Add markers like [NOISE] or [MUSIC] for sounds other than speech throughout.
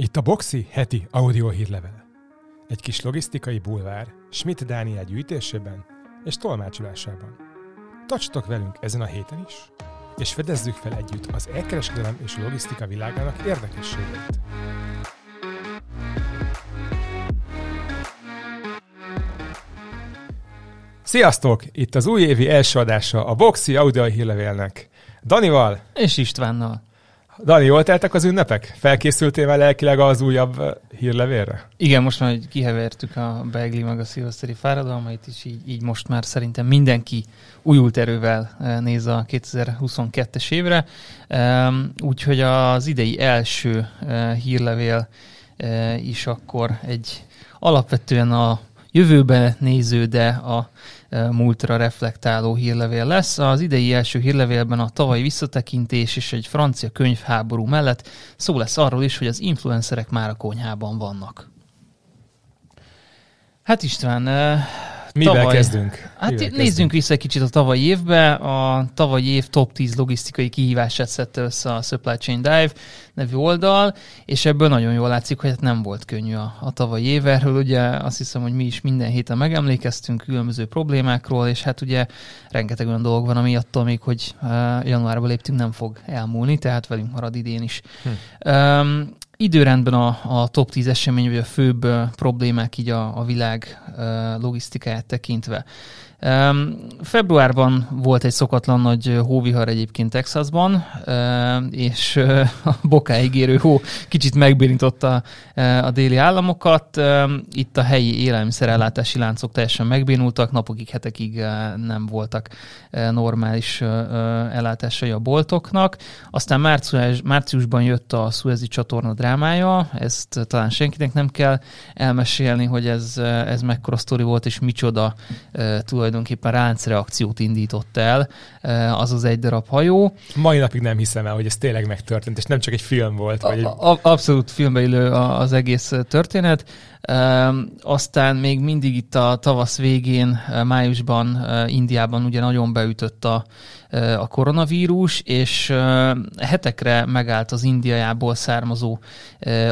Itt a Boxi heti audio hírlevel. Egy kis logisztikai bulvár Schmidt Dániel gyűjtésében és tolmácsolásában. Tartsatok velünk ezen a héten is, és fedezzük fel együtt az elkereskedelem és logisztika világának érdekességeit. Sziasztok! Itt az újévi első adása a Boxi audio hírlevélnek. Danival És Istvánnal. Dani, jól teltek az ünnepek? Felkészültél már lelkileg az újabb eh, hírlevélre? Igen, most már kihevertük a Begli meg a szilveszteri fáradalmait, és így, így most már szerintem mindenki újult erővel eh, néz a 2022-es évre. Úgyhogy az idei első eh, hírlevél is akkor egy alapvetően a jövőbe néző, de a múltra reflektáló hírlevél lesz. Az idei első hírlevélben a tavalyi visszatekintés és egy francia könyvháború mellett szó lesz arról is, hogy az influencerek már a konyhában vannak. Hát István, Mivel Tavaly- kezdünk? Hát Mivel nézzünk kezdünk? vissza egy kicsit a tavalyi évbe. A tavalyi év top 10 logisztikai kihívását szedte össze a Supply Chain Dive nevű oldal, és ebből nagyon jól látszik, hogy hát nem volt könnyű a, a tavalyi év. Erről ugye azt hiszem, hogy mi is minden héten megemlékeztünk különböző problémákról, és hát ugye rengeteg olyan dolog van, ami attól még, hogy uh, januárba léptünk, nem fog elmúlni, tehát velünk marad idén is. Hm. Um, időrendben a, a top 10 esemény, vagy a főbb problémák így a, a világ logisztikáját tekintve. Februárban volt egy szokatlan nagy hóvihar egyébként Texasban, és [LAUGHS] a bokáig érő hó kicsit megbénította ö, a déli államokat. Itt a helyi élelmiszerellátási láncok teljesen megbénultak, napokig, hetekig ö, nem voltak ö, normális ellátásai a boltoknak. Aztán március, márciusban jött a Suezi csatorna drámája, ezt talán senkinek nem kell elmesélni, hogy ez, ez mekkora sztori volt, és micsoda e, tulajdonképpen ráncreakciót indított el e, az az egy darab hajó. Mai napig nem hiszem el, hogy ez tényleg megtörtént, és nem csak egy film volt. Vagy egy... A, a, abszolút filmbe illő az egész történet. Aztán még mindig itt a tavasz végén, májusban Indiában ugye nagyon beütött a, a koronavírus, és hetekre megállt az Indiából származó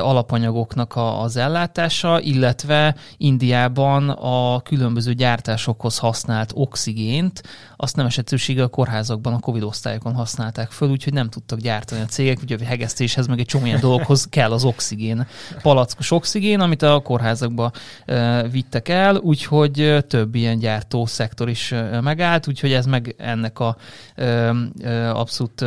alapanyagoknak az ellátása, illetve Indiában a különböző gyártásokhoz használt oxigént, azt nem esetősége a kórházakban, a Covid osztályokon használták föl, úgyhogy nem tudtak gyártani a cégek, ugye a hegesztéshez, meg egy csomó ilyen dologhoz kell az oxigén, palackos oxigén, amit a kórházakba vittek el, úgyhogy több ilyen gyártó szektor is megállt, úgyhogy ez meg ennek a abszolút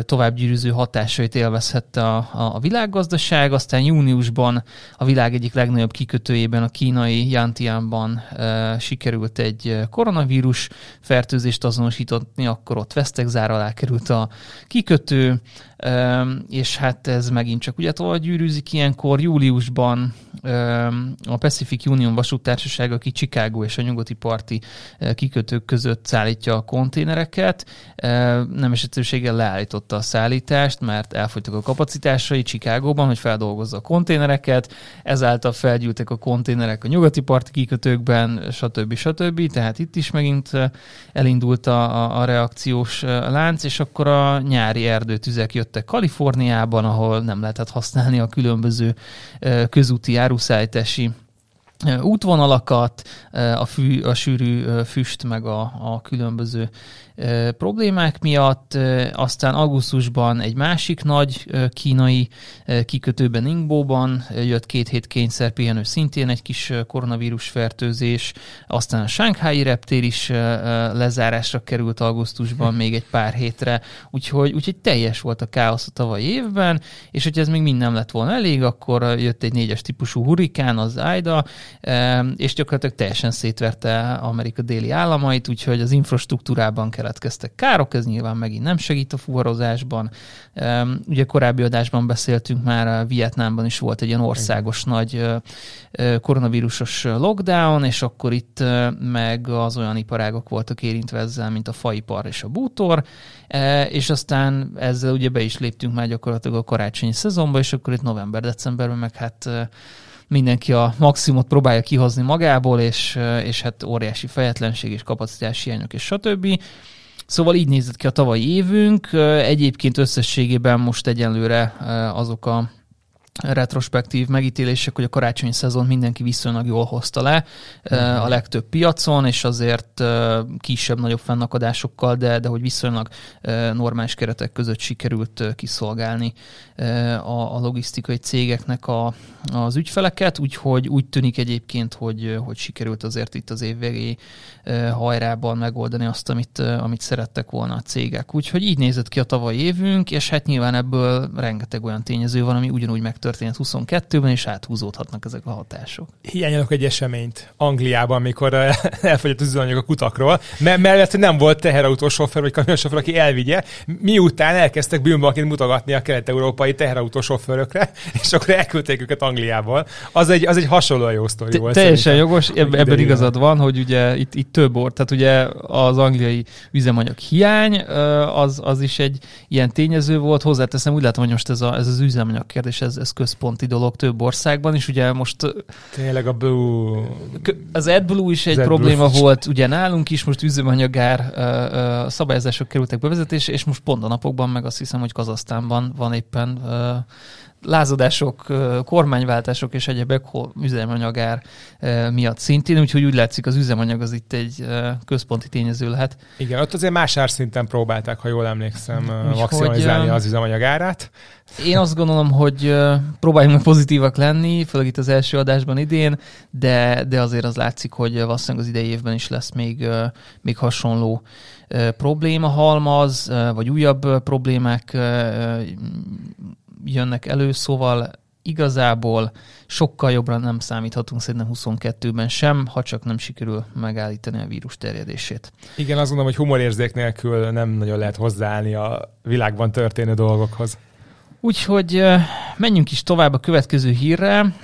továbbgyűrűző hatásait élvezhette a, a, világgazdaság, aztán júniusban a világ egyik legnagyobb kikötőjében, a kínai Yantianban sikerült egy koronavírus fertőzést azonosítani, akkor ott vesztegzár alá került a kikötő, és hát ez megint csak ugye tovább gyűrűzik ilyenkor. Júliusban a Pacific Union vasúttársaság, aki Chicago és a nyugati parti kikötők között szállítja a konténereket, nem esetőséggel leállította a szállítást, mert elfogytak a kapacitásai Chicagóban, hogy feldolgozza a konténereket, ezáltal felgyűltek a konténerek a nyugati parti kikötőkben, stb. stb. Tehát itt is megint elindult a, a, reakciós lánc, és akkor a nyári erdőtüzek jöttek Kaliforniában, ahol nem lehetett használni a különböző közúti áruszállítási útvonalakat, a, fű, a sűrű füst, meg a, a különböző problémák miatt. Aztán augusztusban egy másik nagy kínai kikötőben, Ningbo-ban jött két hét kényszerpihenő, szintén egy kis koronavírus fertőzés. Aztán a Shanghai reptér is lezárásra került augusztusban még egy pár hétre, úgyhogy, úgyhogy teljes volt a káosz a tavalyi évben, és hogy ez még mind nem lett volna elég, akkor jött egy négyes típusú hurikán, az Aida, és gyakorlatilag teljesen szétverte Amerika déli államait, úgyhogy az infrastruktúrában keletkeztek károk, ez nyilván megint nem segít a fuvarozásban. Ugye korábbi adásban beszéltünk már, a Vietnámban is volt egy ilyen országos nagy koronavírusos lockdown, és akkor itt meg az olyan iparágok voltak érintve ezzel, mint a faipar és a bútor, E, és aztán ezzel ugye be is léptünk már gyakorlatilag a karácsonyi szezonba, és akkor itt november-decemberben meg hát mindenki a maximumot próbálja kihozni magából, és, és hát óriási fejetlenség és kapacitás hiányok és stb. Szóval így nézett ki a tavalyi évünk. Egyébként összességében most egyenlőre azok a retrospektív megítélések, hogy a karácsonyi szezon mindenki viszonylag jól hozta le a legtöbb piacon, és azért kisebb-nagyobb fennakadásokkal, de, de hogy viszonylag normális keretek között sikerült kiszolgálni a, a logisztikai cégeknek a, az ügyfeleket, úgyhogy úgy tűnik egyébként, hogy, hogy sikerült azért itt az évvégi hajrában megoldani azt, amit, amit szerettek volna a cégek. Úgyhogy így nézett ki a tavalyi évünk, és hát nyilván ebből rengeteg olyan tényező van, ami ugyanúgy megtörtént 22-ben, és áthúzódhatnak ezek a hatások. Hiányolok egy eseményt Angliában, amikor [LAUGHS] elfogyott az üzemanyag a kutakról, mert mellett nem volt teherautósofőr vagy kamionsofőr, aki elvigye, miután elkezdtek bűnbaként mutogatni a kelet-európai teherautósofőrökre, [LAUGHS] és akkor elküldték őket Angliából. Az egy, az egy hasonló jó sztori volt. Teljesen jogos, ebben igazad van, hogy ugye itt, itt több or, tehát ugye az angliai üzemanyag hiány, az, az is egy ilyen tényező volt. Hozzáteszem, úgy látom, hogy most ez, a, ez az üzemanyag kérdés, ez, ez központi dolog több országban is. Ugye most... Tényleg a Blue... Az AdBlue is egy AdBlue probléma volt, ugye nálunk is most üzemanyagár szabályozások kerültek bevezetésre, és most pont a napokban, meg azt hiszem, hogy Kazasztánban van éppen lázadások, kormányváltások és egyebek üzemanyagár miatt szintén, úgyhogy úgy látszik az üzemanyag az itt egy központi tényező lehet. Igen, ott azért más árszinten próbálták, ha jól emlékszem, úgy, maximalizálni az üzemanyag árát. Én azt gondolom, hogy próbáljunk meg pozitívak lenni, főleg itt az első adásban idén, de, de azért az látszik, hogy valószínűleg az idei évben is lesz még, még hasonló probléma halmaz, vagy újabb problémák jönnek elő, szóval igazából sokkal jobbra nem számíthatunk szerintem 22-ben sem, ha csak nem sikerül megállítani a vírus terjedését. Igen, azt gondolom, hogy humorérzék nélkül nem nagyon lehet hozzáállni a világban történő dolgokhoz. Úgyhogy menjünk is tovább a következő hírre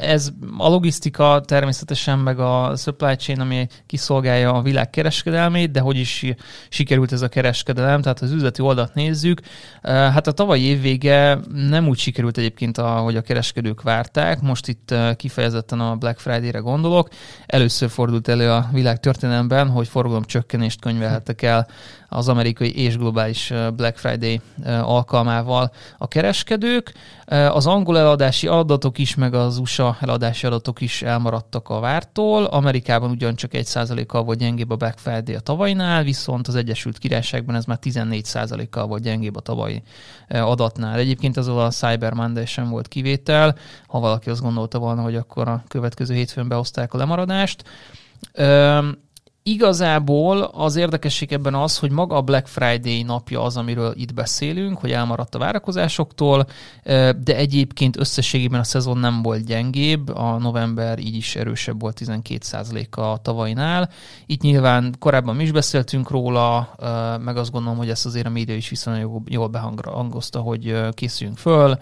ez a logisztika természetesen, meg a supply chain, ami kiszolgálja a világ kereskedelmét, de hogy is sikerült ez a kereskedelem, tehát az üzleti oldalt nézzük. Hát a tavalyi év vége nem úgy sikerült egyébként, ahogy a kereskedők várták. Most itt kifejezetten a Black Friday-re gondolok. Először fordult elő a világ történelemben, hogy forgalomcsökkenést könyvelhettek el az amerikai és globális Black Friday alkalmával a kereskedők. Az angol eladási adatok is, meg az USA eladási adatok is elmaradtak a vártól. Amerikában ugyancsak 1%-kal volt gyengébb a Black Friday a tavainál, viszont az Egyesült Királyságban ez már 14%-kal volt gyengébb a tavalyi adatnál. Egyébként az a Cyber Monday sem volt kivétel, ha valaki azt gondolta volna, hogy akkor a következő hétfőn behozták a lemaradást. Igazából az érdekesség ebben az, hogy maga a Black Friday napja az, amiről itt beszélünk, hogy elmaradt a várakozásoktól, de egyébként összességében a szezon nem volt gyengébb, a november így is erősebb volt 12%-a a tavainál. Itt nyilván korábban is beszéltünk róla, meg azt gondolom, hogy ezt azért a média is viszonylag jól behangozta, hogy készüljünk föl,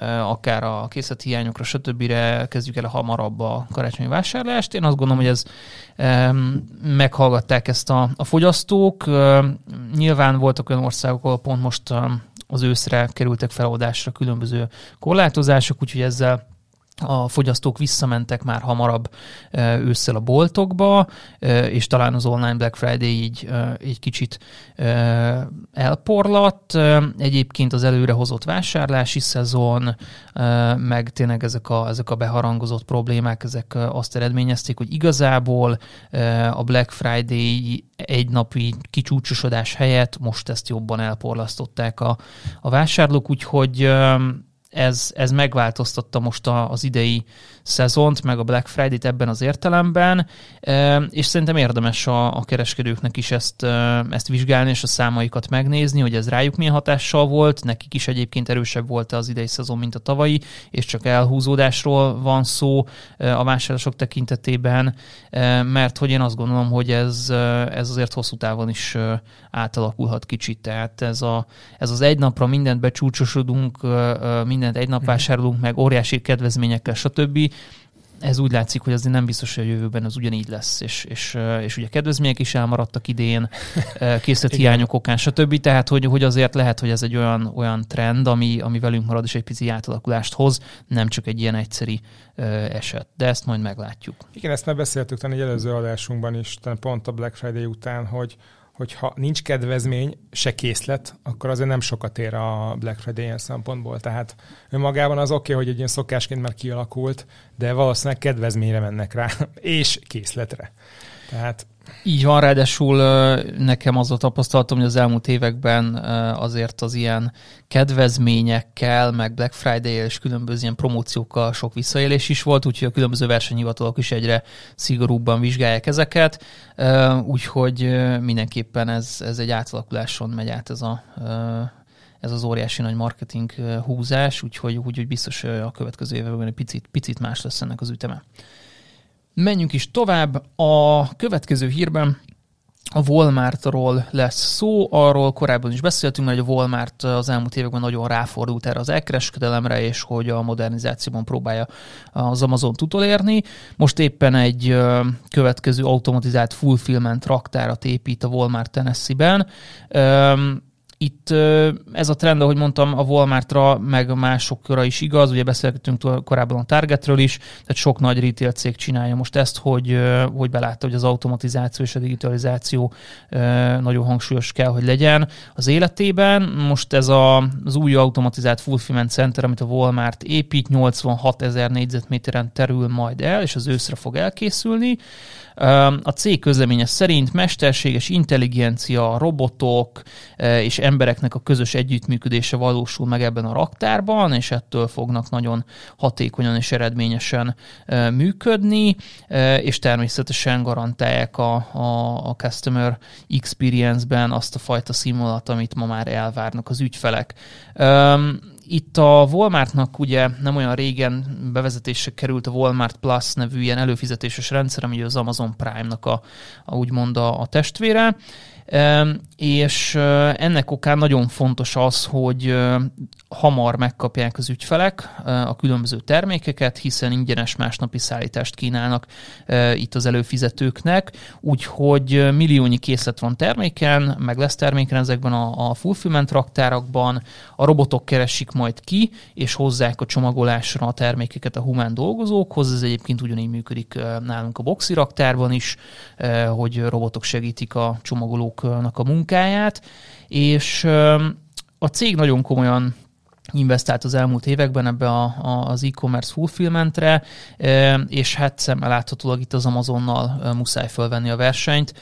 akár a készlethiányokra, stb. kezdjük el a hamarabb a karácsonyi vásárlást. Én azt gondolom, hogy ez meghallgatták ezt a, a fogyasztók. Nyilván voltak olyan országok, ahol pont most az őszre kerültek feladásra különböző korlátozások, úgyhogy ezzel a fogyasztók visszamentek már hamarabb ősszel a boltokba, és talán az online Black Friday így egy kicsit elporlat. Egyébként az előrehozott vásárlási szezon, meg tényleg ezek a, ezek a beharangozott problémák, ezek azt eredményezték, hogy igazából a Black Friday egy napi kicsúcsosodás helyett most ezt jobban elporlasztották a, a vásárlók, úgyhogy ez, ez megváltoztatta most a, az idei szezont, meg a Black Friday-t ebben az értelemben, és szerintem érdemes a, a kereskedőknek is ezt, ezt vizsgálni, és a számaikat megnézni, hogy ez rájuk milyen hatással volt, nekik is egyébként erősebb volt az idei szezon, mint a tavalyi, és csak elhúzódásról van szó a vásárlások tekintetében, mert hogy én azt gondolom, hogy ez, ez azért hosszú távon is átalakulhat kicsit, tehát ez, a, ez az egy napra mindent becsúcsosodunk, mindent egy nap mhm. vásárolunk meg, óriási kedvezményekkel, stb ez úgy látszik, hogy azért nem biztos, hogy a jövőben az ugyanígy lesz, és, és, és ugye kedvezmények is elmaradtak idén, [LAUGHS] hiányok okán, stb. Tehát, hogy, hogy azért lehet, hogy ez egy olyan, olyan trend, ami, ami velünk marad, és egy pici átalakulást hoz, nem csak egy ilyen egyszeri eset. De ezt majd meglátjuk. Igen, ezt már beszéltük talán egy előző adásunkban is, talán pont a Black Friday után, hogy hogyha nincs kedvezmény, se készlet, akkor azért nem sokat ér a Black Friday ilyen szempontból. Tehát önmagában az oké, okay, hogy egy ilyen szokásként már kialakult, de valószínűleg kedvezményre mennek rá, [LAUGHS] és készletre. Tehát így van, ráadásul nekem az a tapasztalatom, hogy az elmúlt években azért az ilyen kedvezményekkel, meg Black friday és különböző ilyen promóciókkal sok visszaélés is volt, úgyhogy a különböző versenyhivatalok is egyre szigorúbban vizsgálják ezeket, úgyhogy mindenképpen ez, ez egy átalakuláson megy át ez a ez az óriási nagy marketing húzás, úgyhogy, úgyhogy biztos a következő években egy picit, picit más lesz ennek az üteme. Menjünk is tovább. A következő hírben a Walmartról lesz szó, arról korábban is beszéltünk, mert a Walmart az elmúlt években nagyon ráfordult erre az elkereskedelemre, és hogy a modernizációban próbálja az Amazon utolérni. Most éppen egy következő automatizált fulfillment raktárat épít a Walmart Tennessee-ben itt ez a trend, ahogy mondtam, a Walmartra, meg másokra is igaz, ugye beszélgettünk korábban a Targetről is, tehát sok nagy retail cég csinálja most ezt, hogy, hogy belátta, hogy az automatizáció és a digitalizáció nagyon hangsúlyos kell, hogy legyen az életében. Most ez a, az új automatizált fulfillment center, amit a Walmart épít, 86 ezer négyzetméteren terül majd el, és az őszre fog elkészülni. A cég közleménye szerint mesterséges intelligencia, robotok és embereknek a közös együttműködése valósul meg ebben a raktárban, és ettől fognak nagyon hatékonyan és eredményesen működni, és természetesen garantálják a, a, a customer experience-ben azt a fajta színvonalat, amit ma már elvárnak az ügyfelek. Itt a Walmartnak ugye nem olyan régen bevezetésre került a Walmart Plus nevű ilyen előfizetéses rendszer, ami az Amazon Prime-nak a, a úgymond a, a testvére, és ennek okán nagyon fontos az, hogy hamar megkapják az ügyfelek a különböző termékeket, hiszen ingyenes másnapi szállítást kínálnak itt az előfizetőknek, úgyhogy milliónyi készlet van terméken, meg lesz terméken ezekben a, a fulfillment raktárakban, a robotok keresik majd ki, és hozzák a csomagolásra a termékeket a humán dolgozókhoz, ez egyébként ugyanígy működik nálunk a boxi raktárban is, hogy robotok segítik a csomagolóknak a munkáját, és a cég nagyon komolyan investált az elmúlt években ebbe a, a, az e-commerce fulfillmentre, és hát szemmel láthatólag itt az Amazonnal muszáj fölvenni a versenyt,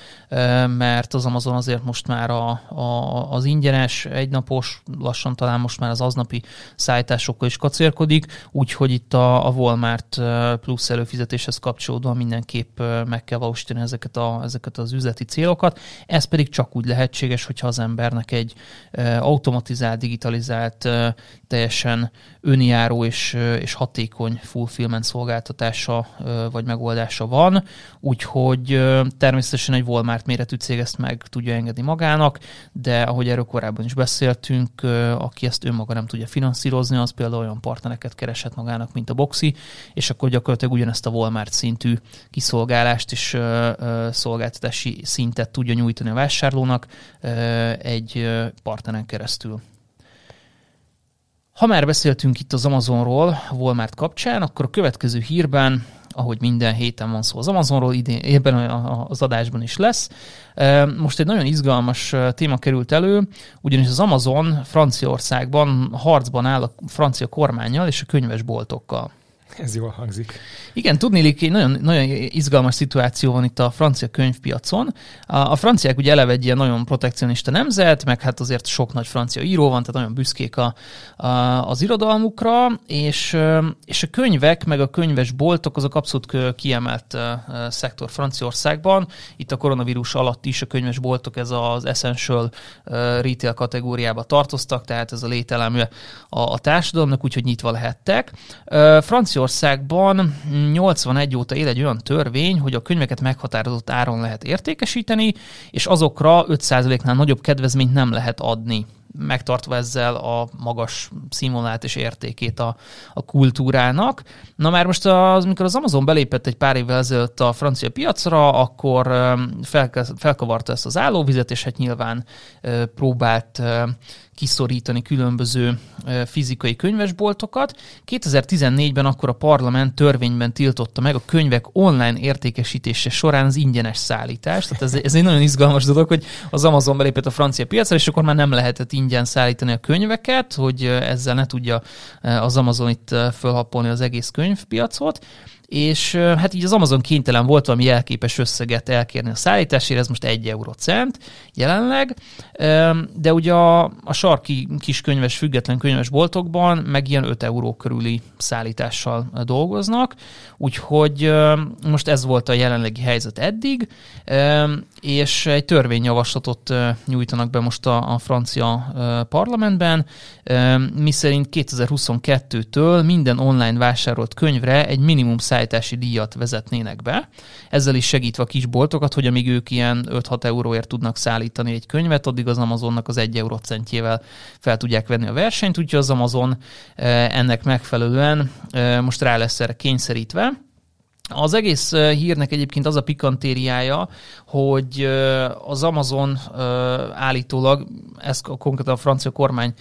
mert az Amazon azért most már a, a, az ingyenes, egynapos, lassan talán most már az aznapi szállításokkal is kacérkodik, úgyhogy itt a, a Walmart plusz előfizetéshez kapcsolódóan mindenképp meg kell valósítani ezeket, a, ezeket az üzleti célokat. Ez pedig csak úgy lehetséges, hogyha az embernek egy automatizált, digitalizált teljesen önjáró és, és hatékony fulfillment szolgáltatása vagy megoldása van, úgyhogy természetesen egy Walmart méretű cég ezt meg tudja engedni magának, de ahogy erről korábban is beszéltünk, aki ezt önmaga nem tudja finanszírozni, az például olyan partnereket kereshet magának, mint a Boxi, és akkor gyakorlatilag ugyanezt a Walmart szintű kiszolgálást és szolgáltatási szintet tudja nyújtani a vásárlónak egy partneren keresztül. Ha már beszéltünk itt az Amazonról, Walmart kapcsán, akkor a következő hírben, ahogy minden héten van szó az Amazonról, idén, ebben az adásban is lesz. Most egy nagyon izgalmas téma került elő, ugyanis az Amazon Franciaországban harcban áll a francia kormányjal és a könyvesboltokkal. Ez jól hangzik. Igen, tudni, egy nagyon, nagyon izgalmas szituáció van itt a francia könyvpiacon. A, a franciák ugye eleve egy ilyen nagyon protekcionista nemzet, meg hát azért sok nagy francia író van, tehát nagyon büszkék a, a, az irodalmukra, és, és a könyvek, meg a könyves boltok azok abszolút kiemelt szektor Franciaországban. Itt a koronavírus alatt is a könyves boltok ez az essential retail kategóriába tartoztak, tehát ez a lételemje a, a társadalomnak, úgyhogy nyitva lehettek. Francia Franciaországban 81 óta él egy olyan törvény, hogy a könyveket meghatározott áron lehet értékesíteni, és azokra 5%-nál nagyobb kedvezményt nem lehet adni megtartva ezzel a magas színvonalát és értékét a, a kultúrának. Na már most, az, amikor az Amazon belépett egy pár évvel ezelőtt a francia piacra, akkor fel, felkavarta ezt az állóvizet, és hát nyilván próbált kiszorítani különböző fizikai könyvesboltokat. 2014-ben akkor a parlament törvényben tiltotta meg a könyvek online értékesítése során az ingyenes szállítást. Tehát ez, ez egy nagyon izgalmas dolog, hogy az Amazon belépett a francia piacra, és akkor már nem lehetett ingyen szállítani a könyveket, hogy ezzel ne tudja az Amazon itt fölhappolni az egész könyvpiacot és hát így az Amazon kénytelen volt valami jelképes összeget elkérni a szállításért, ez most egy eurocent jelenleg, de ugye a, a sarki kis könyves, független könyves boltokban meg ilyen 5 euró körüli szállítással dolgoznak, úgyhogy most ez volt a jelenlegi helyzet eddig, és egy törvényjavaslatot nyújtanak be most a, a francia parlamentben, miszerint 2022-től minden online vásárolt könyvre egy minimum szállítási díjat vezetnének be, ezzel is segítve a kisboltokat, hogy amíg ők ilyen 5-6 euróért tudnak szállítani egy könyvet, addig az Amazonnak az 1 eurocentjével fel tudják venni a versenyt, úgyhogy az Amazon ennek megfelelően most rá lesz erre kényszerítve, az egész hírnek egyébként az a pikantériája, hogy az Amazon állítólag, ez konkrétan a francia kormány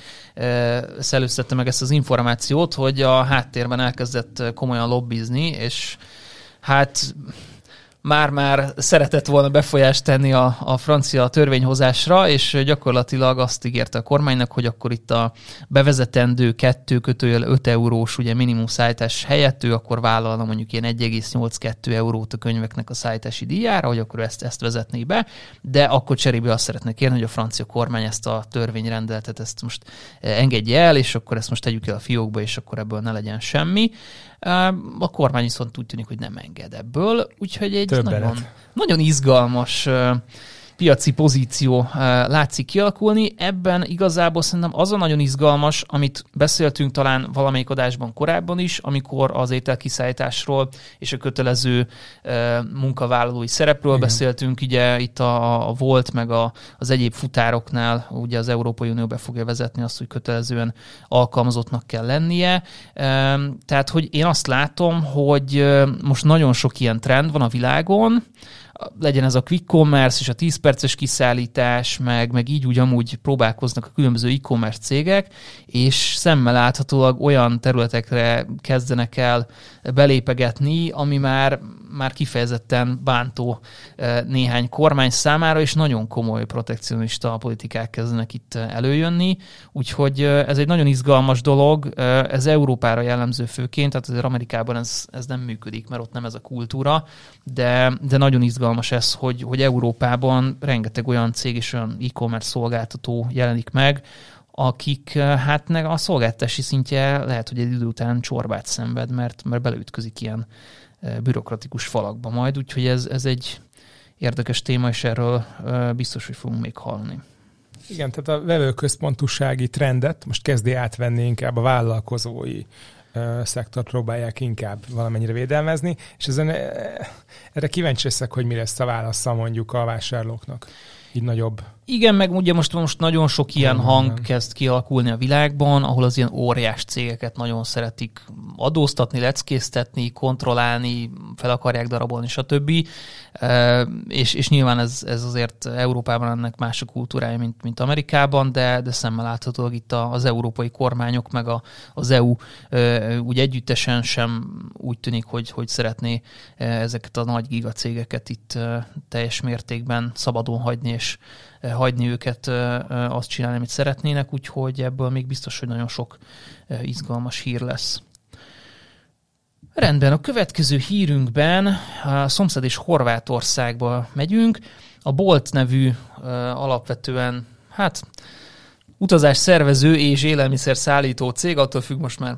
szellőztette meg ezt az információt, hogy a háttérben elkezdett komolyan lobbizni, és hát már-már szeretett volna befolyást tenni a, a francia törvényhozásra, és gyakorlatilag azt ígérte a kormánynak, hogy akkor itt a bevezetendő 2 kötőjel 5 eurós ugye minimum szállítás helyett ő akkor vállalna mondjuk ilyen 1,82 eurót a könyveknek a szállítási díjára, hogy akkor ezt, ezt vezetné be, de akkor cserébe azt szeretne kérni, hogy a francia kormány ezt a törvényrendeletet ezt most engedje el, és akkor ezt most tegyük el a fiókba, és akkor ebből ne legyen semmi. A kormány viszont úgy tűnik, hogy nem enged ebből, úgyhogy egy nagyon, nagyon izgalmas piaci pozíció eh, látszik kialakulni. Ebben igazából szerintem az a nagyon izgalmas, amit beszéltünk talán valamelyik adásban korábban is, amikor az ételkiszállításról és a kötelező eh, munkavállalói szerepről Igen. beszéltünk, ugye itt a, a volt meg a, az egyéb futároknál, ugye az Európai Unió be fogja vezetni azt, hogy kötelezően alkalmazottnak kell lennie. Tehát, hogy én azt látom, hogy eh, most nagyon sok ilyen trend van a világon, legyen ez a quick commerce és a 10 perces kiszállítás, meg, meg így úgy amúgy próbálkoznak a különböző e-commerce cégek, és szemmel láthatólag olyan területekre kezdenek el belépegetni, ami már, már kifejezetten bántó eh, néhány kormány számára, és nagyon komoly protekcionista politikák kezdenek itt eh, előjönni. Úgyhogy eh, ez egy nagyon izgalmas dolog, ez Európára jellemző főként, tehát azért Amerikában ez, ez nem működik, mert ott nem ez a kultúra, de, de nagyon izgalmas ez, hogy, hogy Európában rengeteg olyan cég és olyan e-commerce szolgáltató jelenik meg, akik hát a szolgáltási szintje lehet, hogy egy idő után csorbát szenved, mert, mert beleütközik ilyen bürokratikus falakba majd, úgyhogy ez, ez egy érdekes téma, és erről biztos, hogy fogunk még hallani. Igen, tehát a vevőközpontúsági trendet most kezdi átvenni inkább a vállalkozói szektort próbálják inkább valamennyire védelmezni, és ezen erre kíváncsi leszek, hogy mi lesz a válasza mondjuk a vásárlóknak, így nagyobb igen, meg ugye most, most nagyon sok ilyen hang kezd kialakulni a világban, ahol az ilyen óriás cégeket nagyon szeretik adóztatni, leckéztetni, kontrollálni, fel akarják darabolni, stb. E, és, és nyilván ez, ez azért Európában ennek más a kultúrája, mint, mint Amerikában, de, de szemmel láthatólag itt az európai kormányok, meg a, az EU e, úgy együttesen sem úgy tűnik, hogy, hogy szeretné e, ezeket a nagy gigacégeket itt teljes mértékben szabadon hagyni, és hagyni őket azt csinálni, amit szeretnének, úgyhogy ebből még biztos, hogy nagyon sok izgalmas hír lesz. Rendben, a következő hírünkben a szomszéd és Horvátországba megyünk. A Bolt nevű alapvetően, hát utazás szervező és élelmiszer szállító cég, attól függ most már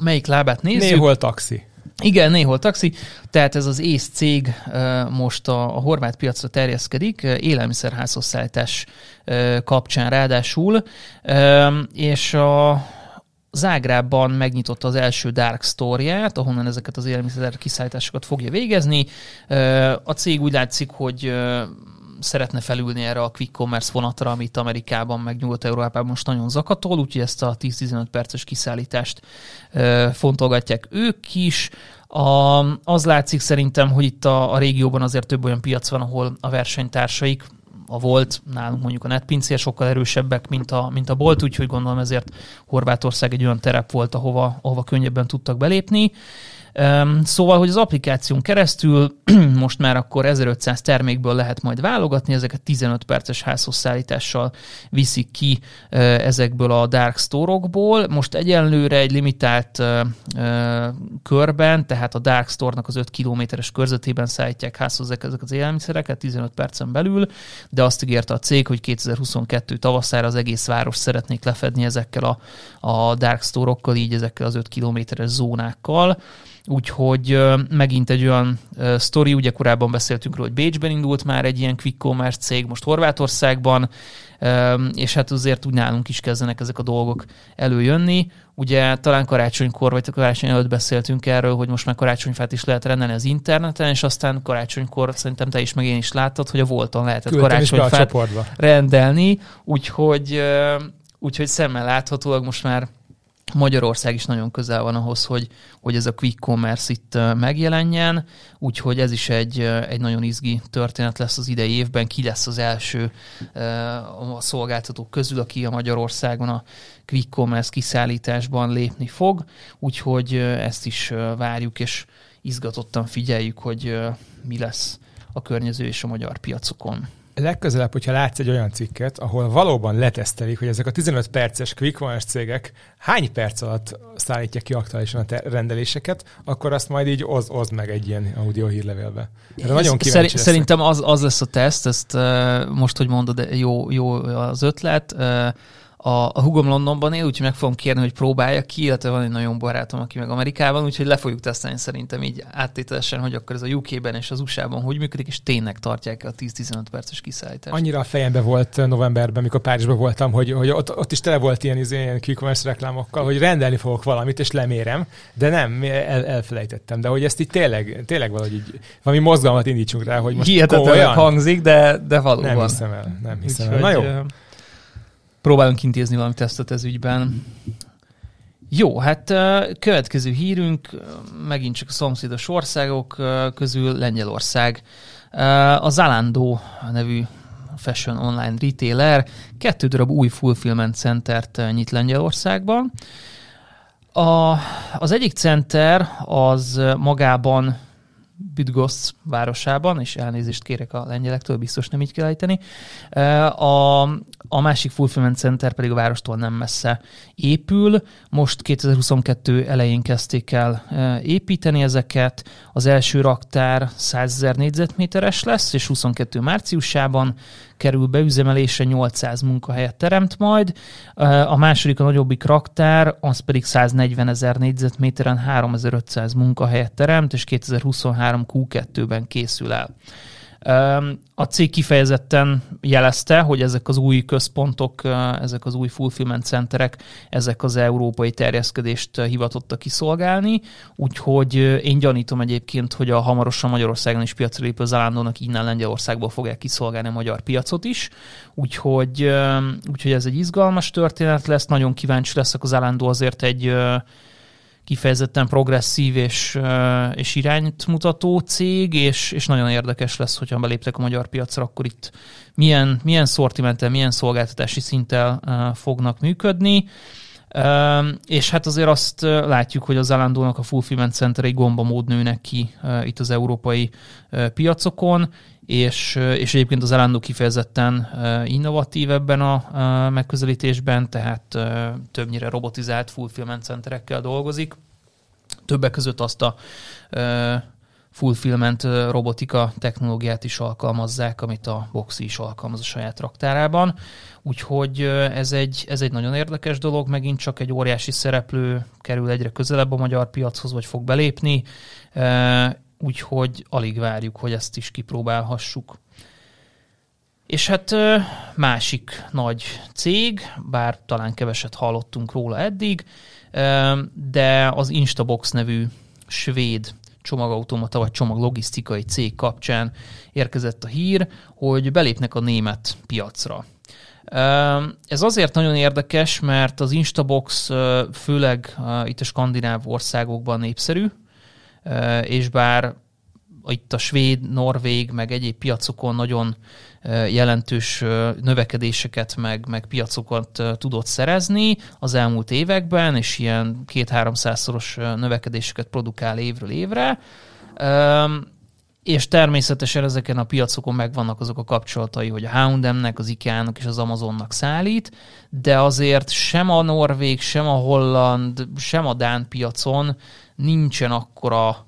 melyik lábát nézzük. Néhol taxi. Igen, néhol taxi, tehát ez az ész cég most a, a horvát piacra terjeszkedik, élelmiszerházhozszállítás kapcsán ráadásul, és a Zágrában megnyitotta az első Dark Story-ját, ahonnan ezeket az élelmiszer kiszállításokat fogja végezni. A cég úgy látszik, hogy szeretne felülni erre a quick commerce vonatra, amit Amerikában, meg Nyugat-Európában most nagyon zakatol, úgyhogy ezt a 10-15 perces kiszállítást fontolgatják ők is. A, az látszik szerintem, hogy itt a, a régióban azért több olyan piac van, ahol a versenytársaik a volt, nálunk mondjuk a netpincér sokkal erősebbek, mint a, mint a bolt, úgyhogy gondolom ezért Horvátország egy olyan terep volt, ahova, ahova könnyebben tudtak belépni. Szóval, hogy az applikáción keresztül [CLEARS THROAT] most már akkor 1500 termékből lehet majd válogatni, ezeket 15 perces házhozszállítással viszik ki ezekből a dark store-okból. Most egyenlőre egy limitált körben, tehát a dark store-nak az 5 kilométeres körzetében szállítják házhoz ezek az élelmiszereket 15 percen belül, de azt ígérte a cég, hogy 2022 tavaszára az egész város szeretnék lefedni ezekkel a, a dark store-okkal, így ezekkel az 5 kilométeres zónákkal. Úgyhogy megint egy olyan sztori, ugye korábban beszéltünk róla, hogy Bécsben indult már egy ilyen quick commerce cég, most Horvátországban, és hát azért úgy nálunk is kezdenek ezek a dolgok előjönni. Ugye talán karácsonykor, vagy karácsony előtt beszéltünk erről, hogy most már karácsonyfát is lehet rendelni az interneten, és aztán karácsonykor szerintem te is meg én is láttad, hogy a Volton lehetett Küldtem karácsonyfát rendelni, úgyhogy, úgyhogy szemmel láthatólag most már Magyarország is nagyon közel van ahhoz, hogy, hogy ez a quick commerce itt megjelenjen, úgyhogy ez is egy, egy nagyon izgi történet lesz az idei évben. Ki lesz az első a szolgáltatók közül, aki a Magyarországon a quick commerce kiszállításban lépni fog, úgyhogy ezt is várjuk, és izgatottan figyeljük, hogy mi lesz a környező és a magyar piacokon legközelebb, hogyha látsz egy olyan cikket, ahol valóban letesztelik, hogy ezek a 15 perces quick cégek hány perc alatt szállítják ki aktuálisan a rendeléseket, akkor azt majd így oz, oz meg egy ilyen audio hírlevélbe. Erre nagyon Szer- Szerintem az, az lesz a teszt, ezt uh, most, hogy mondod, jó, jó az ötlet. Uh, a, a hugom Londonban él, úgyhogy meg fogom kérni, hogy próbálja ki, illetve van egy nagyon barátom, aki meg Amerikában, úgyhogy le fogjuk tesztelni szerintem így áttételesen, hogy akkor ez a UK-ben és az USA-ban hogy működik, és tényleg tartják a 10-15 perces kiszállítást. Annyira a fejembe volt novemberben, mikor Párizsban voltam, hogy, hogy ott, ott is tele volt ilyen, izé, ilyen quick reklámokkal, hogy rendelni fogok valamit, és lemérem, de nem, el, elfelejtettem. De hogy ezt így tényleg, tényleg valahogy így, valami mozgalmat indítsunk rá, hogy most Hihetetlen hangzik, de, de valóban. Nem hiszem el, nem hiszem Úgyhogy, el. Na jó próbálunk intézni valami tesztet ez ügyben. Jó, hát következő hírünk megint csak a szomszédos országok közül Lengyelország. A Zalando nevű fashion online retailer kettő darab új fulfillment centert nyit Lengyelországban. A, az egyik center az magában Bydgoszc városában, és elnézést kérek a lengyelektől, biztos nem így kell ejteni. A, a másik fulfillment center pedig a várostól nem messze épül. Most 2022 elején kezdték el építeni ezeket. Az első raktár 100 ezer négyzetméteres lesz, és 22 márciusában kerül beüzemelésre, 800 munkahelyet teremt majd. A második, a nagyobbik raktár, az pedig 140 ezer négyzetméteren 3500 munkahelyet teremt, és 2023 Q2-ben készül el. A cég kifejezetten jelezte, hogy ezek az új központok, ezek az új fulfillment centerek, ezek az európai terjeszkedést hivatottak kiszolgálni, úgyhogy én gyanítom egyébként, hogy a hamarosan Magyarországon is piacra lépő Zalándónak innen Lengyelországból fogják kiszolgálni a magyar piacot is, úgyhogy, úgyhogy ez egy izgalmas történet lesz, nagyon kíváncsi leszek az Zalándó azért egy kifejezetten progresszív és, és irányt mutató cég, és, és nagyon érdekes lesz, hogyha beléptek a magyar piacra, akkor itt milyen, milyen szortimenttel, milyen szolgáltatási szinttel fognak működni. És hát azért azt látjuk, hogy az Zalandónak a fulfillment centerei gombamód nőnek ki itt az európai piacokon, és, és egyébként az Elandó kifejezetten innovatív ebben a megközelítésben, tehát többnyire robotizált fulfillment centerekkel dolgozik. Többek között azt a fulfillment robotika technológiát is alkalmazzák, amit a Boxi is alkalmaz a saját raktárában. Úgyhogy ez egy, ez egy nagyon érdekes dolog, megint csak egy óriási szereplő kerül egyre közelebb a magyar piachoz, vagy fog belépni, úgyhogy alig várjuk, hogy ezt is kipróbálhassuk. És hát másik nagy cég, bár talán keveset hallottunk róla eddig, de az Instabox nevű svéd csomagautomata vagy csomaglogisztikai cég kapcsán érkezett a hír, hogy belépnek a német piacra. Ez azért nagyon érdekes, mert az Instabox főleg itt a skandináv országokban népszerű, és bár itt a svéd, norvég, meg egyéb piacokon nagyon jelentős növekedéseket, meg, meg piacokat tudott szerezni az elmúlt években, és ilyen két-háromszázszoros növekedéseket produkál évről évre és természetesen ezeken a piacokon megvannak azok a kapcsolatai, hogy a H&M-nek, az IKEA-nak és az Amazonnak szállít, de azért sem a norvég, sem a holland, sem a dán piacon nincsen akkora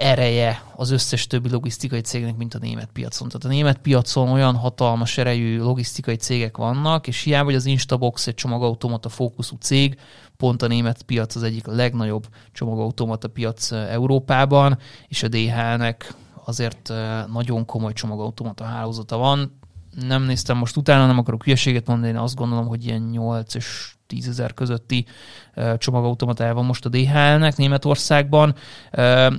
ereje az összes többi logisztikai cégnek, mint a német piacon. Tehát a német piacon olyan hatalmas erejű logisztikai cégek vannak, és hiába, hogy az Instabox egy csomagautomata fókuszú cég, pont a német piac az egyik legnagyobb csomagautomata piac Európában, és a DHL-nek azért nagyon komoly csomagautomata hálózata van. Nem néztem most utána, nem akarok hülyeséget mondani, én azt gondolom, hogy ilyen 8 és 10 ezer közötti csomagautomatája most a DHL-nek Németországban,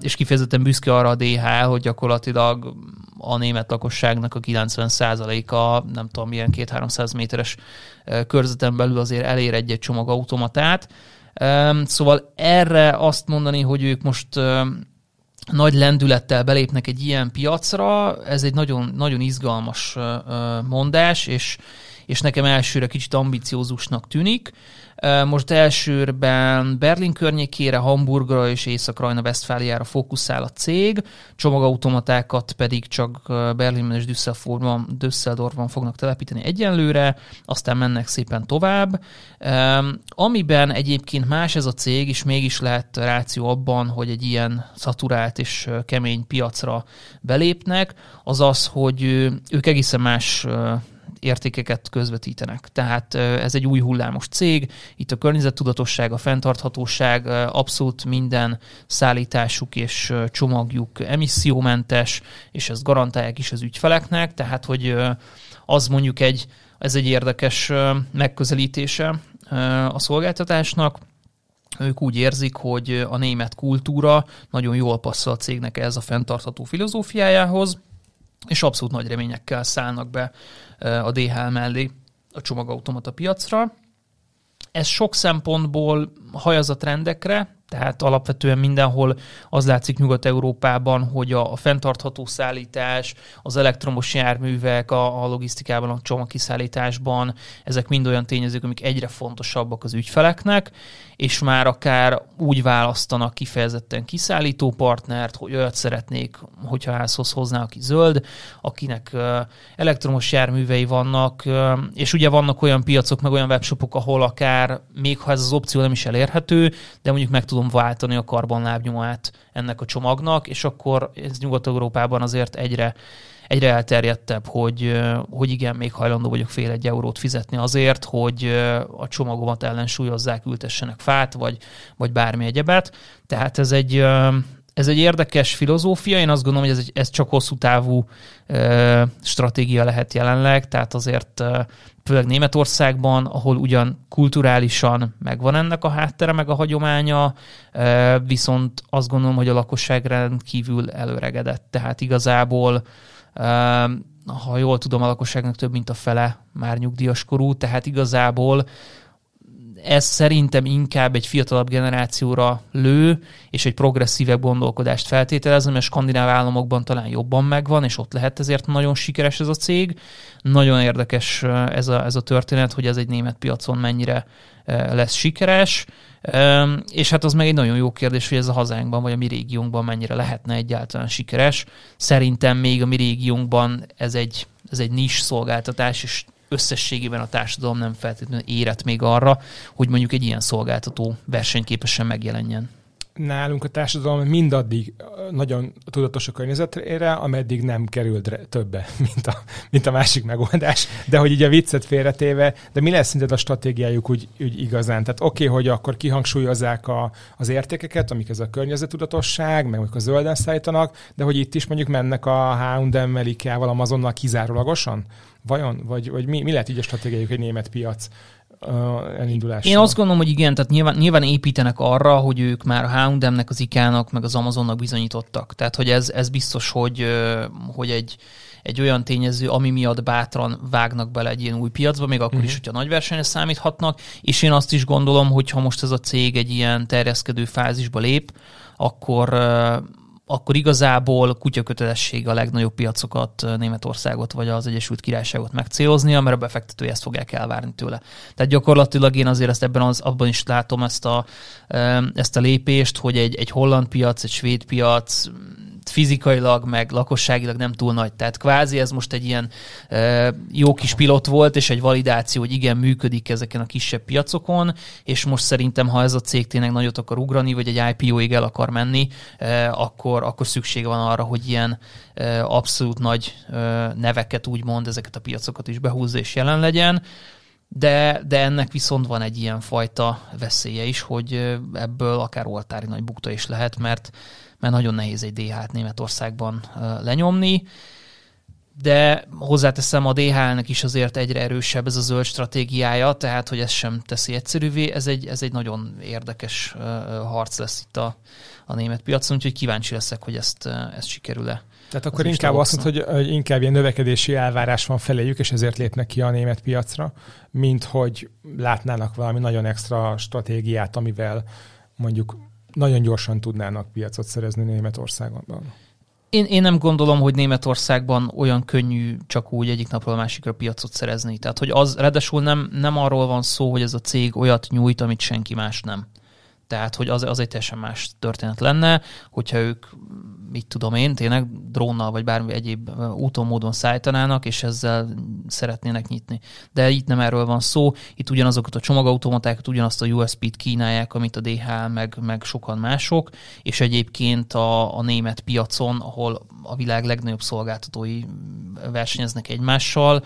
és kifejezetten büszke arra a DHL, hogy gyakorlatilag a német lakosságnak a 90%-a, nem tudom, milyen 2-300 méteres körzeten belül azért elér egy-egy csomagautomatát. Szóval erre azt mondani, hogy ők most nagy lendülettel belépnek egy ilyen piacra, ez egy nagyon, nagyon izgalmas mondás, és, és nekem elsőre kicsit ambiciózusnak tűnik. Most elsőrben Berlin környékére, Hamburgra és Észak-Rajna Westfáliára fókuszál a cég, csomagautomatákat pedig csak Berlinben és Düsseldorfban, Düsseldorfban fognak telepíteni egyenlőre, aztán mennek szépen tovább. Amiben egyébként más ez a cég, és mégis lehet ráció abban, hogy egy ilyen szaturált és kemény piacra belépnek, az az, hogy ők egészen más értékeket közvetítenek. Tehát ez egy új hullámos cég, itt a környezettudatosság, a fenntarthatóság, abszolút minden szállításuk és csomagjuk emissziómentes, és ezt garantálják is az ügyfeleknek, tehát hogy az mondjuk egy, ez egy érdekes megközelítése a szolgáltatásnak, ők úgy érzik, hogy a német kultúra nagyon jól passzol a cégnek ez a fenntartható filozófiájához, és abszolút nagy reményekkel szállnak be a DHL mellé a csomagautomata piacra. Ez sok szempontból hajaz a trendekre, tehát alapvetően mindenhol az látszik Nyugat-Európában, hogy a, a fenntartható szállítás, az elektromos járművek, a, a logisztikában, a csomagkiszállításban, ezek mind olyan tényezők, amik egyre fontosabbak az ügyfeleknek, és már akár úgy választanak kifejezetten kiszállító partnert, hogy olyat szeretnék, hogyha házhoz hozná, aki zöld, akinek elektromos járművei vannak, és ugye vannak olyan piacok, meg olyan webshopok, ahol akár még ha ez az opció nem is elérhető, de mondjuk meg tudom váltani a karbonlábnyomát ennek a csomagnak, és akkor ez Nyugat-Európában azért egyre egyre elterjedtebb, hogy, hogy igen, még hajlandó vagyok fél egy eurót fizetni azért, hogy a csomagomat ellensúlyozzák, ültessenek fát, vagy, vagy bármi egyebet. Tehát ez egy, ez egy érdekes filozófia, én azt gondolom, hogy ez, egy, ez csak hosszú távú ö, stratégia lehet jelenleg, tehát azért ö, főleg Németországban, ahol ugyan kulturálisan megvan ennek a háttere, meg a hagyománya, ö, viszont azt gondolom, hogy a lakosság rendkívül előregedett, tehát igazából ha jól tudom, a lakosságnak több mint a fele már nyugdíjas korú, tehát igazából ez szerintem inkább egy fiatalabb generációra lő, és egy progresszívebb gondolkodást feltételez, mert skandináv államokban talán jobban megvan, és ott lehet ezért nagyon sikeres ez a cég. Nagyon érdekes ez a, ez a történet, hogy ez egy német piacon mennyire lesz sikeres. És hát az meg egy nagyon jó kérdés, hogy ez a hazánkban, vagy a mi régiónkban mennyire lehetne egyáltalán sikeres. Szerintem még a mi régiónkban ez egy, ez egy nis szolgáltatás, és összességében a társadalom nem feltétlenül érett még arra, hogy mondjuk egy ilyen szolgáltató versenyképesen megjelenjen nálunk a társadalom mindaddig nagyon tudatos a környezetére, ameddig nem került többe, [LAUGHS] mint a, mint a másik megoldás. De hogy így a viccet félretéve, de mi lesz szerinted a stratégiájuk úgy, úgy igazán? Tehát oké, okay, hogy akkor kihangsúlyozzák a, az értékeket, amik ez a környezetudatosság, meg a zölden szállítanak, de hogy itt is mondjuk mennek a H&M-mel, IKEA-val, Amazonnal kizárólagosan? Vajon? Vagy, vagy mi, mi lehet így a stratégiájuk egy német piac elindulásra. Én azt gondolom, hogy igen, tehát nyilván, nyilván építenek arra, hogy ők már a H&M-nek, az IK-nak, meg az Amazonnak bizonyítottak. Tehát, hogy ez, ez biztos, hogy, hogy egy, egy olyan tényező, ami miatt bátran vágnak bele egy ilyen új piacba, még akkor uh-huh. is, hogyha nagy versenyre számíthatnak, és én azt is gondolom, hogy ha most ez a cég egy ilyen terjeszkedő fázisba lép, akkor akkor igazából kutyakötelesség a legnagyobb piacokat, Németországot vagy az Egyesült Királyságot megcéloznia, mert a befektetői ezt fogják elvárni tőle. Tehát gyakorlatilag én azért ezt ebben az, abban is látom ezt a, ezt a lépést, hogy egy, egy holland piac, egy svéd piac, fizikailag, meg lakosságilag nem túl nagy. Tehát kvázi ez most egy ilyen e, jó kis pilot volt, és egy validáció, hogy igen, működik ezeken a kisebb piacokon, és most szerintem, ha ez a cég tényleg nagyot akar ugrani, vagy egy IPO-ig el akar menni, e, akkor, akkor szüksége van arra, hogy ilyen e, abszolút nagy e, neveket úgymond ezeket a piacokat is behúzza és jelen legyen de, de ennek viszont van egy ilyen fajta veszélye is, hogy ebből akár oltári nagy bukta is lehet, mert mert nagyon nehéz egy DH-t Németországban lenyomni. De hozzáteszem, a DHL-nek is azért egyre erősebb ez a zöld stratégiája, tehát hogy ez sem teszi egyszerűvé. Ez egy, ez egy nagyon érdekes harc lesz itt a, a német piacon, úgyhogy kíváncsi leszek, hogy ezt, ezt sikerül-e. Tehát akkor inkább azt mondod, hogy, hogy inkább ilyen növekedési elvárás van feléjük, és ezért lépnek ki a német piacra, mint hogy látnának valami nagyon extra stratégiát, amivel mondjuk nagyon gyorsan tudnának piacot szerezni Németországban. Én, én nem gondolom, hogy Németországban olyan könnyű csak úgy egyik napról a másikra piacot szerezni. Tehát, hogy az, ráadásul nem, nem arról van szó, hogy ez a cég olyat nyújt, amit senki más nem. Tehát, hogy az, az egy teljesen más történet lenne, hogyha ők mit tudom én, tényleg drónnal vagy bármi egyéb úton, módon szállítanának, és ezzel szeretnének nyitni. De itt nem erről van szó, itt ugyanazokat a csomagautomatákat, ugyanazt a USB-t kínálják, amit a DHL, meg, meg sokan mások, és egyébként a, a német piacon, ahol a világ legnagyobb szolgáltatói versenyeznek egymással,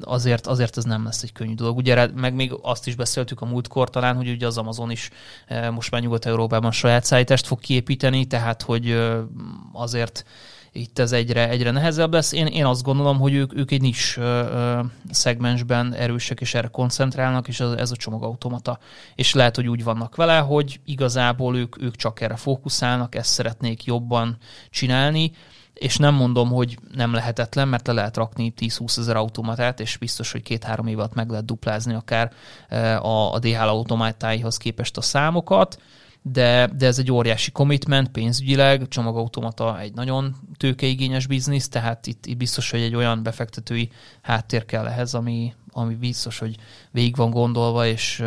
azért, azért ez nem lesz egy könnyű dolog. Ugye meg még azt is beszéltük a múltkor talán, hogy ugye az Amazon is most már Nyugat-Európában saját szállítást fog kiépíteni, tehát hogy azért itt ez egyre, egyre nehezebb lesz. Én, én azt gondolom, hogy ők, ők egy nis szegmensben erősek, és erre koncentrálnak, és ez, ez a csomagautomata. És lehet, hogy úgy vannak vele, hogy igazából ők, ők csak erre fókuszálnak, ezt szeretnék jobban csinálni, és nem mondom, hogy nem lehetetlen, mert le lehet rakni 10-20 ezer automatát, és biztos, hogy két-három év alatt meg lehet duplázni akár eh, a, a DHL automatáihoz képest a számokat, de, de ez egy óriási commitment pénzügyileg, csomagautomata egy nagyon tőkeigényes biznisz, tehát itt, itt biztos, hogy egy olyan befektetői háttér kell ehhez, ami, ami biztos, hogy végig van gondolva, és,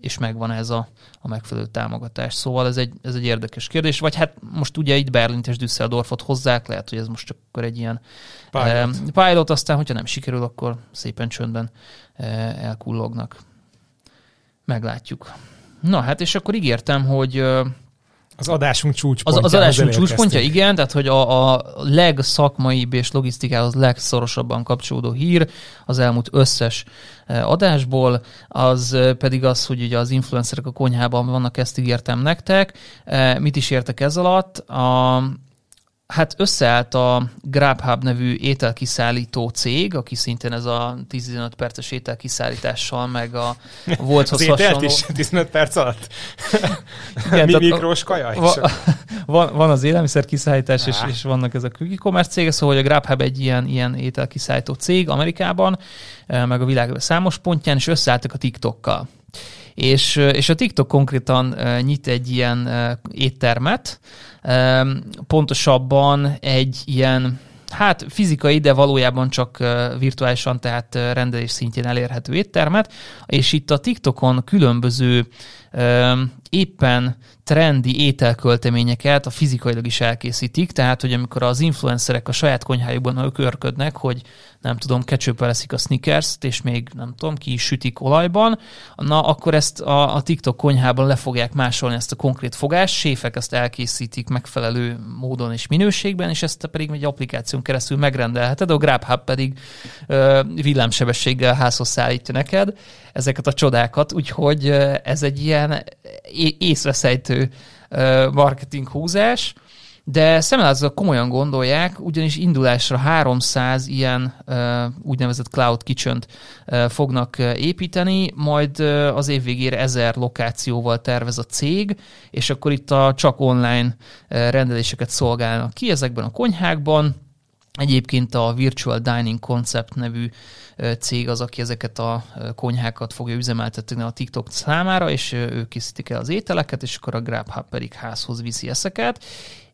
és megvan ez a, a megfelelő támogatás. Szóval ez egy, ez egy érdekes kérdés. Vagy hát most ugye itt Berlint és Düsseldorfot hozzák, lehet, hogy ez most csak akkor egy ilyen pilot, pilot aztán hogyha nem sikerül, akkor szépen csöndben elkullognak. Meglátjuk. Na hát, és akkor ígértem, hogy az adásunk csúcspontja. Az, az adásunk csúcspontja, igen, tehát hogy a, a legszakmaibb és logisztikához legszorosabban kapcsolódó hír az elmúlt összes adásból, az pedig az, hogy ugye az influencerek a konyhában vannak, ezt ígértem nektek. Mit is értek ez alatt? A, Hát összeállt a GrabHub nevű ételkiszállító cég, aki szintén ez a 15 perces ételkiszállítással, meg a Volthoz [LAUGHS] Az hasonló... is 15 perc alatt? [LAUGHS] Igen, Mi mikrós kaja va, [LAUGHS] van, van az élelmiszer kiszállítás, és, és vannak ezek a e-commerce cégek, szóval hogy a GrabHub egy ilyen, ilyen ételkiszállító cég Amerikában, eh, meg a világ számos pontján, és összeálltak a TikTokkal. És, és a TikTok konkrétan nyit egy ilyen éttermet, pontosabban egy ilyen hát fizikai, de valójában csak virtuálisan, tehát rendelés szintjén elérhető éttermet, és itt a TikTokon különböző éppen trendi ételkölteményeket a fizikailag is elkészítik, tehát hogy amikor az influencerek a saját konyhájukban ökörködnek, hogy nem tudom, kecsőppel eszik a sneakers és még nem tudom, ki is sütik olajban, na akkor ezt a, a TikTok konyhában le fogják másolni ezt a konkrét fogást, séfek ezt elkészítik megfelelő módon és minőségben, és ezt pedig egy applikáción keresztül megrendelheted, a GrabHub pedig ö, villámsebességgel házhoz szállítja neked ezeket a csodákat, úgyhogy ez egy ilyen észreszejtő marketing húzás, de szemelázóak komolyan gondolják, ugyanis indulásra 300 ilyen úgynevezett cloud uh, fognak építeni, majd az év végére 1000 lokációval tervez a cég, és akkor itt a csak online rendeléseket szolgálnak ki ezekben a konyhákban. Egyébként a Virtual Dining Concept nevű cég az, aki ezeket a konyhákat fogja üzemeltetni a TikTok számára, és ők készítik el az ételeket, és akkor a GrabHub pedig házhoz viszi ezeket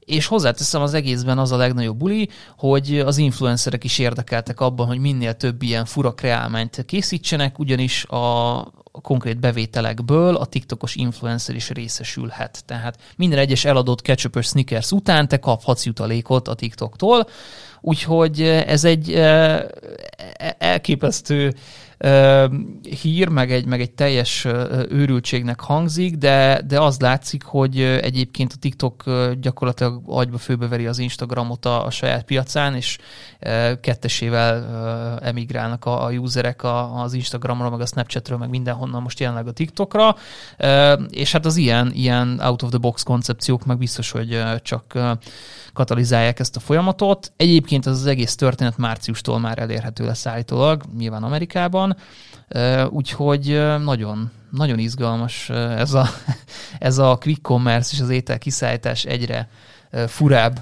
és hozzáteszem az egészben az a legnagyobb buli, hogy az influencerek is érdekeltek abban, hogy minél több ilyen fura kreálmányt készítsenek, ugyanis a, konkrét bevételekből a TikTokos influencer is részesülhet. Tehát minden egyes eladott ketchup sneakers után te kaphatsz jutalékot a TikToktól, úgyhogy ez egy e, elképesztő hír, meg egy, meg egy teljes őrültségnek hangzik, de, de az látszik, hogy egyébként a TikTok gyakorlatilag agyba főbeveri az Instagramot a, a saját piacán, és kettesével emigrálnak a, a userek az Instagramról, meg a Snapchatről, meg mindenhonnan most jelenleg a TikTokra, és hát az ilyen, ilyen out of the box koncepciók meg biztos, hogy csak katalizálják ezt a folyamatot. Egyébként ez az egész történet márciustól már elérhető lesz állítólag, nyilván Amerikában, úgyhogy nagyon, nagyon izgalmas ez a, [LAUGHS] ez a quick commerce és az étel kiszállítás egyre furább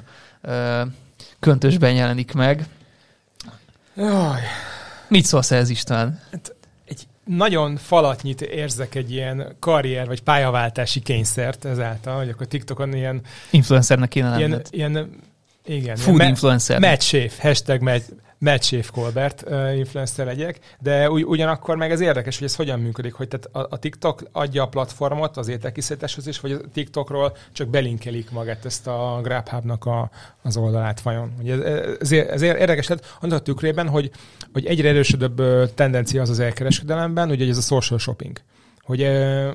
köntösben jelenik meg. Jaj. Mit szólsz ez István? Hát nagyon falatnyit érzek egy ilyen karrier vagy pályaváltási kényszert ezáltal, hogy akkor TikTokon ilyen... Influencernek kéne ilyen, ilyen igen. Food ilyen influencer. Match hashtag match, Matt Colbert uh, influencer legyek, de ugy, ugyanakkor meg ez érdekes, hogy ez hogyan működik, hogy tehát a, TikTok adja a platformot az ételkiszításhoz is, vagy a TikTokról csak belinkelik magát ezt a Grabhub-nak a, az oldalát vajon. Ugye ez, ez, ez érdekes lett annak a tükrében, hogy, hogy egyre erősödőbb tendencia az az elkereskedelemben, ugye ez a social shopping hogy,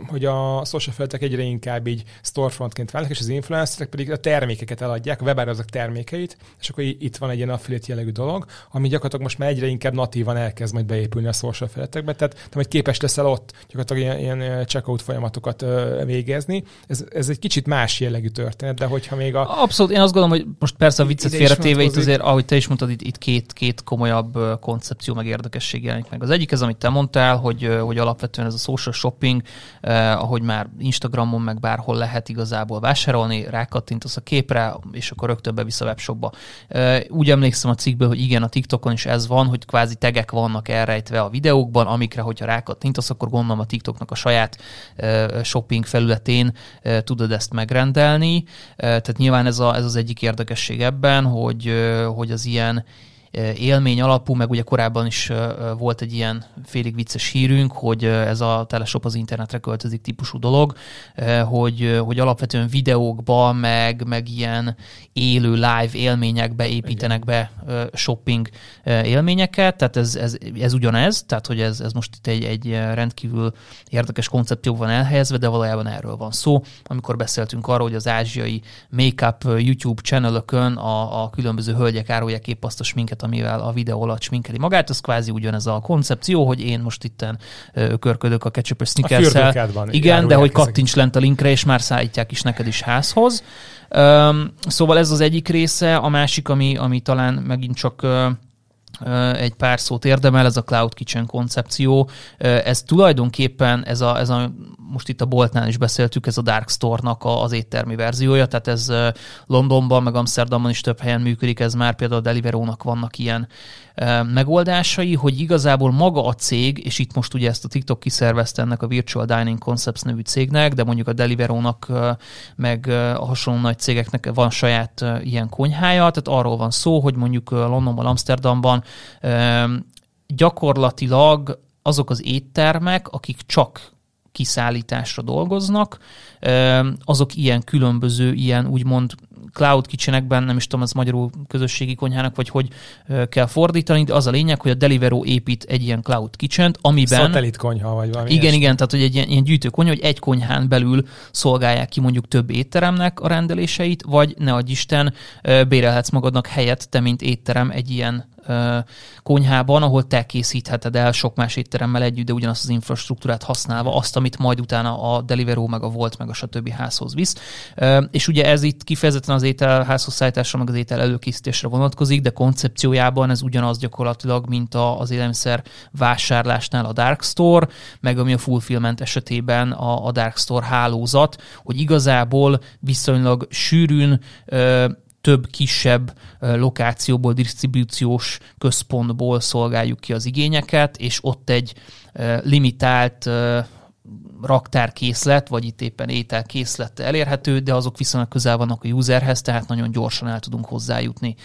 hogy a social felületek egyre inkább így storefrontként válnak, és az influencerek pedig a termékeket eladják, a webárazók termékeit, és akkor itt van egy ilyen affiliate jellegű dolog, ami gyakorlatilag most már egyre inkább natívan elkezd majd beépülni a social felületekbe, tehát te majd képes leszel ott gyakorlatilag ilyen, ilyen checkout folyamatokat végezni. Ez, ez egy kicsit más jellegű történet, de hogyha még a... Abszolút, én azt gondolom, hogy most persze a viccet félretéve itt azért, ahogy te is mondtad, itt, itt két, két komolyabb koncepció meg érdekesség jelenik meg. Az egyik ez, amit te mondtál, hogy, hogy alapvetően ez a social shopping shopping, eh, ahogy már Instagramon meg bárhol lehet igazából vásárolni, rákattintasz a képre, és akkor rögtön bevisz a webshopba. Eh, úgy emlékszem a cikkből, hogy igen, a TikTokon is ez van, hogy kvázi tegek vannak elrejtve a videókban, amikre, hogyha rákattintasz, akkor gondolom a TikToknak a saját eh, shopping felületén eh, tudod ezt megrendelni. Eh, tehát nyilván ez, a, ez az egyik érdekesség ebben, hogy, eh, hogy az ilyen élmény alapú, meg ugye korábban is volt egy ilyen félig vicces hírünk, hogy ez a teleshop az internetre költözik típusú dolog, hogy, hogy alapvetően videókba, meg, meg ilyen élő live élményekbe építenek be shopping élményeket, tehát ez, ez, ez ugyanez, tehát hogy ez, ez most itt egy, egy rendkívül érdekes koncepció van elhelyezve, de valójában erről van szó. Amikor beszéltünk arról, hogy az ázsiai make-up YouTube channelökön a, a különböző hölgyek árulják épp azt a sminket, amivel a videó alatt sminkeli magát, az kvázi ugyanez a koncepció, hogy én most itten körködök a ketchup sneakers Igen, de hogy kattints lent a linkre, és már szállítják is neked is házhoz. Um, szóval ez az egyik része, a másik, ami, ami talán megint csak uh, egy pár szót érdemel, ez a Cloud Kitchen koncepció. Ez tulajdonképpen, ez a, ez a most itt a Boltnál is beszéltük, ez a Dark Store-nak az éttermi verziója, tehát ez Londonban, meg Amsterdamban is több helyen működik, ez már például a Deliveroo-nak vannak ilyen megoldásai, hogy igazából maga a cég, és itt most ugye ezt a TikTok kiszervezte ennek a Virtual Dining Concepts nevű cégnek, de mondjuk a Deliveroo-nak meg a hasonló nagy cégeknek van saját ilyen konyhája, tehát arról van szó, hogy mondjuk Londonban, Amsterdamban gyakorlatilag azok az éttermek, akik csak kiszállításra dolgoznak, azok ilyen különböző, ilyen úgymond cloud kitchenekben, nem is tudom, ez magyarul közösségi konyhának, vagy hogy kell fordítani, de az a lényeg, hogy a Deliveroo épít egy ilyen cloud kitchen amiben... Szatellit konyha, vagy valami Igen, ilyesmi. igen, tehát hogy egy ilyen, ilyen gyűjtő konyha, hogy egy konyhán belül szolgálják ki mondjuk több étteremnek a rendeléseit, vagy ne adj Isten, bérelhetsz magadnak helyet, te mint étterem egy ilyen konyhában, ahol te készítheted el sok más étteremmel együtt, de ugyanazt az infrastruktúrát használva, azt, amit majd utána a Deliveroo, meg a Volt, meg a stb. házhoz visz. És ugye ez itt kifejezetten az étel házhoz szállításra, meg az étel előkészítésre vonatkozik, de koncepciójában ez ugyanaz gyakorlatilag, mint az élelmiszer vásárlásnál a Dark Store, meg ami a Fulfillment esetében a Dark Store hálózat, hogy igazából viszonylag sűrűn több kisebb lokációból, disztribúciós központból szolgáljuk ki az igényeket, és ott egy limitált raktárkészlet, vagy itt éppen ételkészlet elérhető, de azok viszonylag közel vannak a userhez, tehát nagyon gyorsan el tudunk hozzájutni.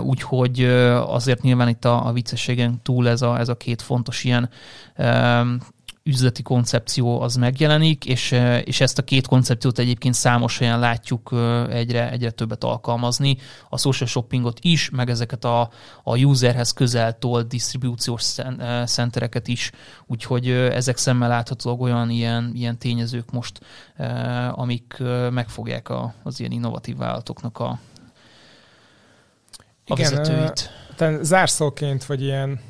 Úgyhogy azért nyilván itt a, a viccességen túl ez a, ez a két fontos ilyen üzleti koncepció az megjelenik, és, és ezt a két koncepciót egyébként számos helyen látjuk egyre, egyre többet alkalmazni. A social shoppingot is, meg ezeket a, a userhez közel tolt disztribúciós centereket is, úgyhogy ezek szemmel láthatóak olyan ilyen, ilyen tényezők most, amik megfogják a, az ilyen innovatív vállalatoknak a, a Igen, vezetőit. Zárszóként, vagy ilyen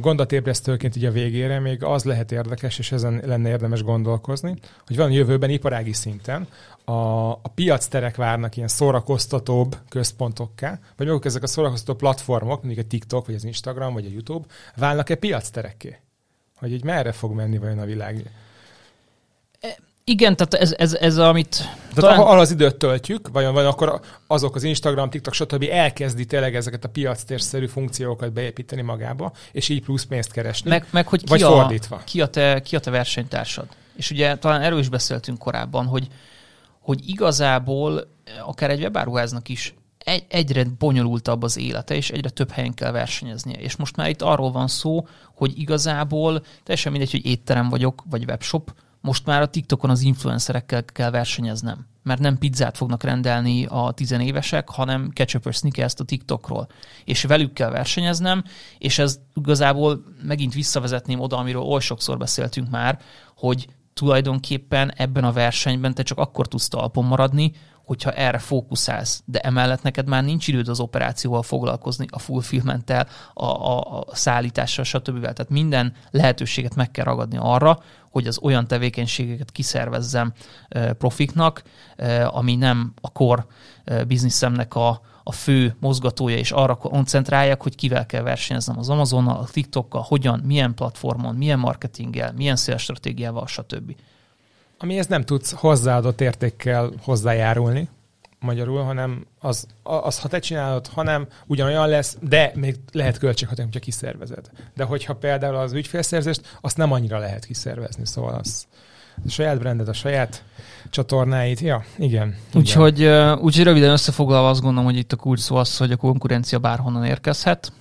gondatébresztőként így a végére még az lehet érdekes, és ezen lenne érdemes gondolkozni, hogy van jövőben iparági szinten a, a piacterek várnak ilyen szórakoztatóbb központokká, vagy maguk ezek a szórakoztató platformok, mondjuk a TikTok, vagy az Instagram, vagy a YouTube, válnak-e piacterekké? Hogy így merre fog menni vajon a világ? Igen, tehát ez, ez, ez amit... Tehát talán... ahol az időt töltjük, vajon, vagy akkor azok az Instagram, TikTok, stb. elkezdi tényleg ezeket a piactérszerű funkciókat beépíteni magába, és így plusz pénzt keresni. Meg, meg hogy ki vagy a, fordítva. Ki a, te, ki a te versenytársad. És ugye talán erről is beszéltünk korábban, hogy, hogy igazából akár egy webáruháznak is egy, egyre bonyolultabb az élete, és egyre több helyen kell versenyeznie. És most már itt arról van szó, hogy igazából teljesen mindegy, hogy étterem vagyok, vagy webshop, most már a TikTokon az influencerekkel kell versenyeznem, mert nem pizzát fognak rendelni a tizenévesek, hanem ketchup sneakers a TikTokról. És velük kell versenyeznem, és ez igazából megint visszavezetném oda, amiről oly sokszor beszéltünk már, hogy tulajdonképpen ebben a versenyben te csak akkor tudsz talpon maradni, hogyha erre fókuszálsz, de emellett neked már nincs időd az operációval foglalkozni, a fulfillmenttel, a, a, a szállítással, stb. Tehát minden lehetőséget meg kell ragadni arra, hogy az olyan tevékenységeket kiszervezzem profiknak, ami nem a kor bizniszemnek a, a fő mozgatója, és arra koncentráljak, hogy kivel kell versenyeznem az Amazonnal, a TikTokkal, hogyan, milyen platformon, milyen marketinggel, milyen stratégiával, stb. Amihez nem tudsz hozzáadott értékkel hozzájárulni, magyarul, hanem az, az, ha te csinálod, hanem ugyanolyan lesz, de még lehet költséghatékony, hogyha kiszervezed. De hogyha például az ügyfélszerzést, azt nem annyira lehet kiszervezni, szóval az a saját branded, a saját csatornáit, ja, igen. Úgyhogy, úgyhogy röviden összefoglalva azt gondolom, hogy itt a kulcs szó az, hogy a konkurencia bárhonnan érkezhet,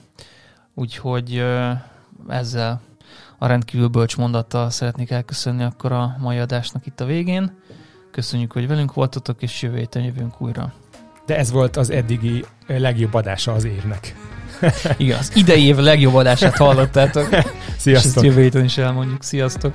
úgyhogy ezzel a rendkívül bölcs mondattal szeretnék elköszönni akkor a mai adásnak itt a végén. Köszönjük, hogy velünk voltatok, és jövő héten jövünk újra. De ez volt az eddigi legjobb adása az évnek. Igen, az idei év legjobb adását hallottátok. [LAUGHS] Sziasztok! És ezt jövő héten is elmondjuk. Sziasztok!